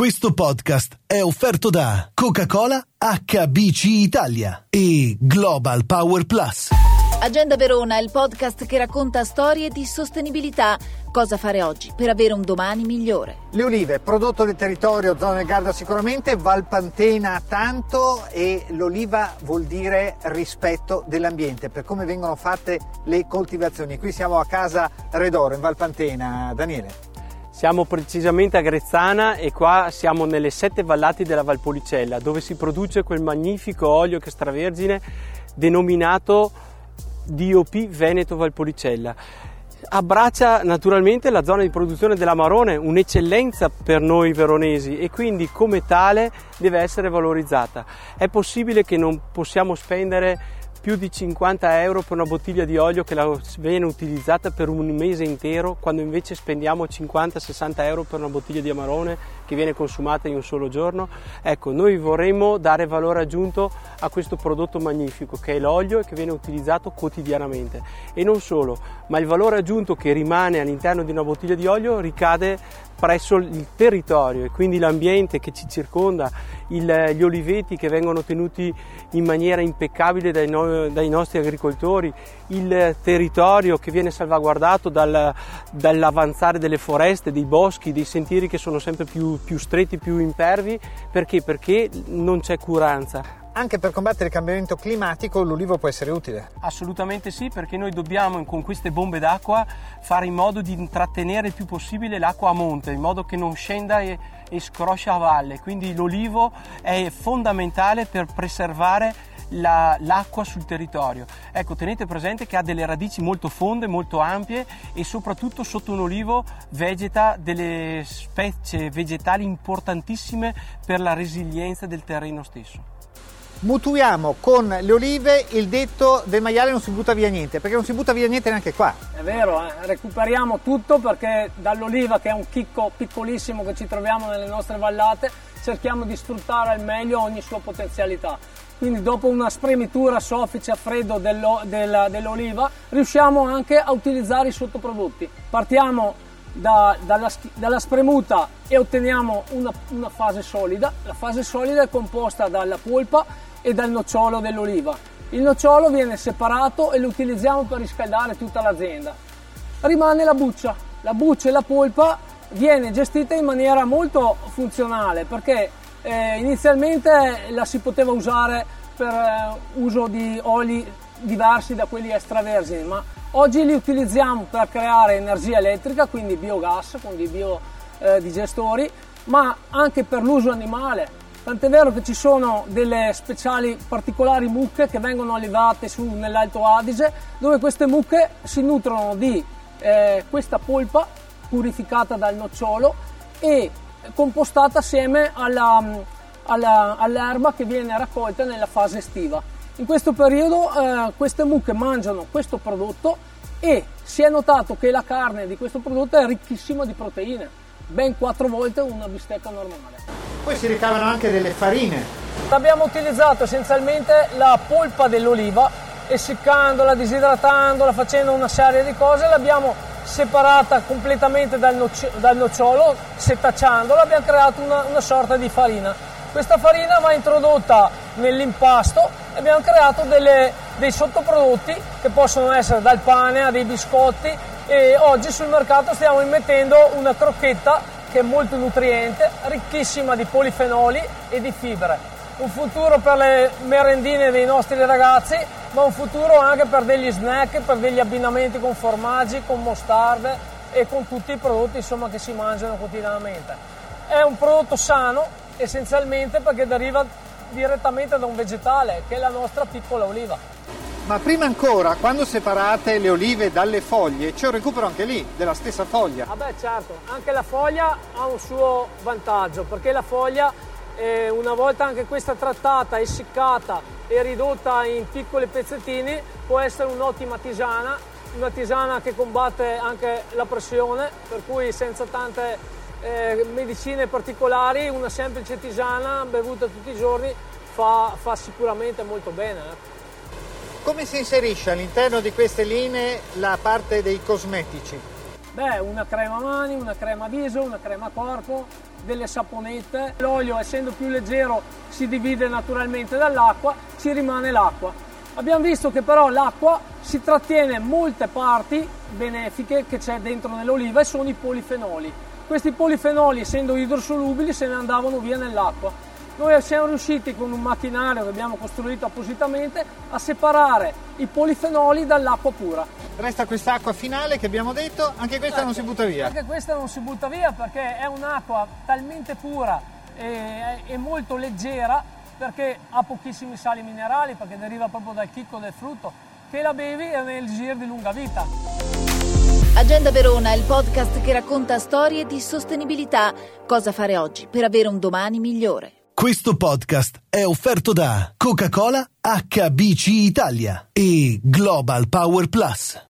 Questo podcast è offerto da Coca-Cola HBC Italia e Global Power Plus. Agenda Verona, il podcast che racconta storie di sostenibilità. Cosa fare oggi per avere un domani migliore? Le olive, prodotto del territorio, zona del Garda sicuramente, Valpantena tanto e l'oliva vuol dire rispetto dell'ambiente per come vengono fatte le coltivazioni. Qui siamo a casa Redoro in Valpantena. Daniele. Siamo precisamente a Grezzana e qua siamo nelle sette vallate della Valpolicella dove si produce quel magnifico olio extravergine denominato DOP Veneto Valpolicella. Abbraccia naturalmente la zona di produzione dell'Amarone, un'eccellenza per noi veronesi e quindi come tale deve essere valorizzata. È possibile che non possiamo spendere più di 50 euro per una bottiglia di olio che viene utilizzata per un mese intero, quando invece spendiamo 50-60 euro per una bottiglia di amarone che viene consumata in un solo giorno. Ecco, noi vorremmo dare valore aggiunto a questo prodotto magnifico che è l'olio e che viene utilizzato quotidianamente. E non solo, ma il valore aggiunto che rimane all'interno di una bottiglia di olio ricade presso il territorio e quindi l'ambiente che ci circonda, il, gli oliveti che vengono tenuti in maniera impeccabile dai, no, dai, nostri agricoltori, il territorio che viene salvaguardato dal, dall'avanzare delle foreste, dei boschi, dei sentieri che sono sempre più, più stretti, più impervi, perché? Perché non c'è curanza anche per combattere il cambiamento climatico l'ulivo può essere utile? Assolutamente sì, perché noi dobbiamo con queste bombe d'acqua fare in modo di trattenere il più possibile l'acqua a monte, in modo che non scenda e, e scroscia a valle. Quindi l'olivo è fondamentale per preservare la, l'acqua sul territorio. Ecco, tenete presente che ha delle radici molto fonde, molto ampie e soprattutto sotto un olivo vegeta delle specie vegetali importantissime per la resilienza del terreno stesso mutuiamo con le olive il detto del maiale non si butta via niente, perché non si butta via niente neanche qua. È vero, eh? recuperiamo tutto perché dall'oliva che è un chicco piccolissimo che ci troviamo nelle nostre vallate, cerchiamo di sfruttare al meglio ogni sua potenzialità. Quindi dopo una spremitura soffice a freddo dello, della, dell'oliva riusciamo anche a utilizzare i sottoprodotti. Partiamo da, dalla, dalla, spremuta e otteniamo una, una fase solida. La fase solida è composta dalla polpa e dal nocciolo dell'oliva. Il nocciolo viene separato e lo utilizziamo per riscaldare tutta l'azienda. Rimane la buccia. La buccia e la polpa viene gestita in maniera molto funzionale perché eh, inizialmente la si poteva usare per eh, uso di oli diversi da quelli extravergini, ma oggi li utilizziamo per creare energia elettrica, quindi biogas dei biodigestori, eh, ma anche per l'uso animale Tant'è vero che ci sono delle speciali particolari mucche che vengono allevate su, nell'Alto Adige, dove queste mucche si nutrono di eh, questa polpa purificata dal nocciolo e compostata assieme alla, alla, all'erba che viene raccolta nella fase estiva. In questo periodo eh, queste mucche mangiano questo prodotto e si è notato che la carne di questo prodotto è ricchissima di proteine, ben quattro volte una bistecca normale. Poi si ricavano anche delle farine. Abbiamo utilizzato essenzialmente la polpa dell'oliva essiccandola, disidratandola, facendo una serie di cose, l'abbiamo separata completamente dal, noci- dal nocciolo, setacciandola, abbiamo creato una, una sorta di farina. Questa farina va introdotta nell'impasto e abbiamo creato delle, dei sottoprodotti che possono essere dal pane a dei biscotti e oggi sul mercato stiamo immettendo una crocchetta che è molto nutriente, ricchissima di polifenoli e di fibre. Un futuro per le merendine dei nostri ragazzi, ma un futuro anche per degli snack, per degli abbinamenti con formaggi, con mostarde e con tutti i prodotti insomma, che si mangiano quotidianamente. È un prodotto sano essenzialmente perché deriva direttamente da un vegetale che è la nostra piccola oliva. Ma prima ancora, quando separate le olive dalle foglie, c'è un recupero anche lì, della stessa foglia. Ah beh certo, anche la foglia ha un suo vantaggio, perché la foglia, eh, una volta anche questa trattata, essiccata e ridotta in piccoli pezzettini, può essere un'ottima tisana, una tisana che combatte anche la pressione, per cui senza tante eh, medicine particolari, una semplice tisana bevuta tutti i giorni fa, fa sicuramente molto bene. Eh. Come si inserisce all'interno di queste linee la parte dei cosmetici? Beh, una crema mani, una crema viso, una crema corpo, delle saponette. L'olio essendo più leggero si divide naturalmente dall'acqua, ci rimane l'acqua. Abbiamo visto che però l'acqua si trattiene molte parti benefiche che c'è dentro nell'oliva e sono i polifenoli. Questi polifenoli essendo idrosolubili se ne andavano via nell'acqua noi siamo riusciti con un macchinario che abbiamo costruito appositamente a separare i polifenoli dall'acqua pura. Resta quest'acqua finale che abbiamo detto, anche questa ecco, non si butta via. Anche questa non si butta via perché è un'acqua talmente pura e, e molto leggera perché ha pochissimi sali minerali, perché deriva proprio dal chicco del frutto, che la bevi e nel giro di lunga vita. Agenda Verona, il podcast che racconta storie di sostenibilità. Cosa fare oggi per avere un domani migliore. Questo podcast è offerto da Coca-Cola HBC Italia e Global Power Plus.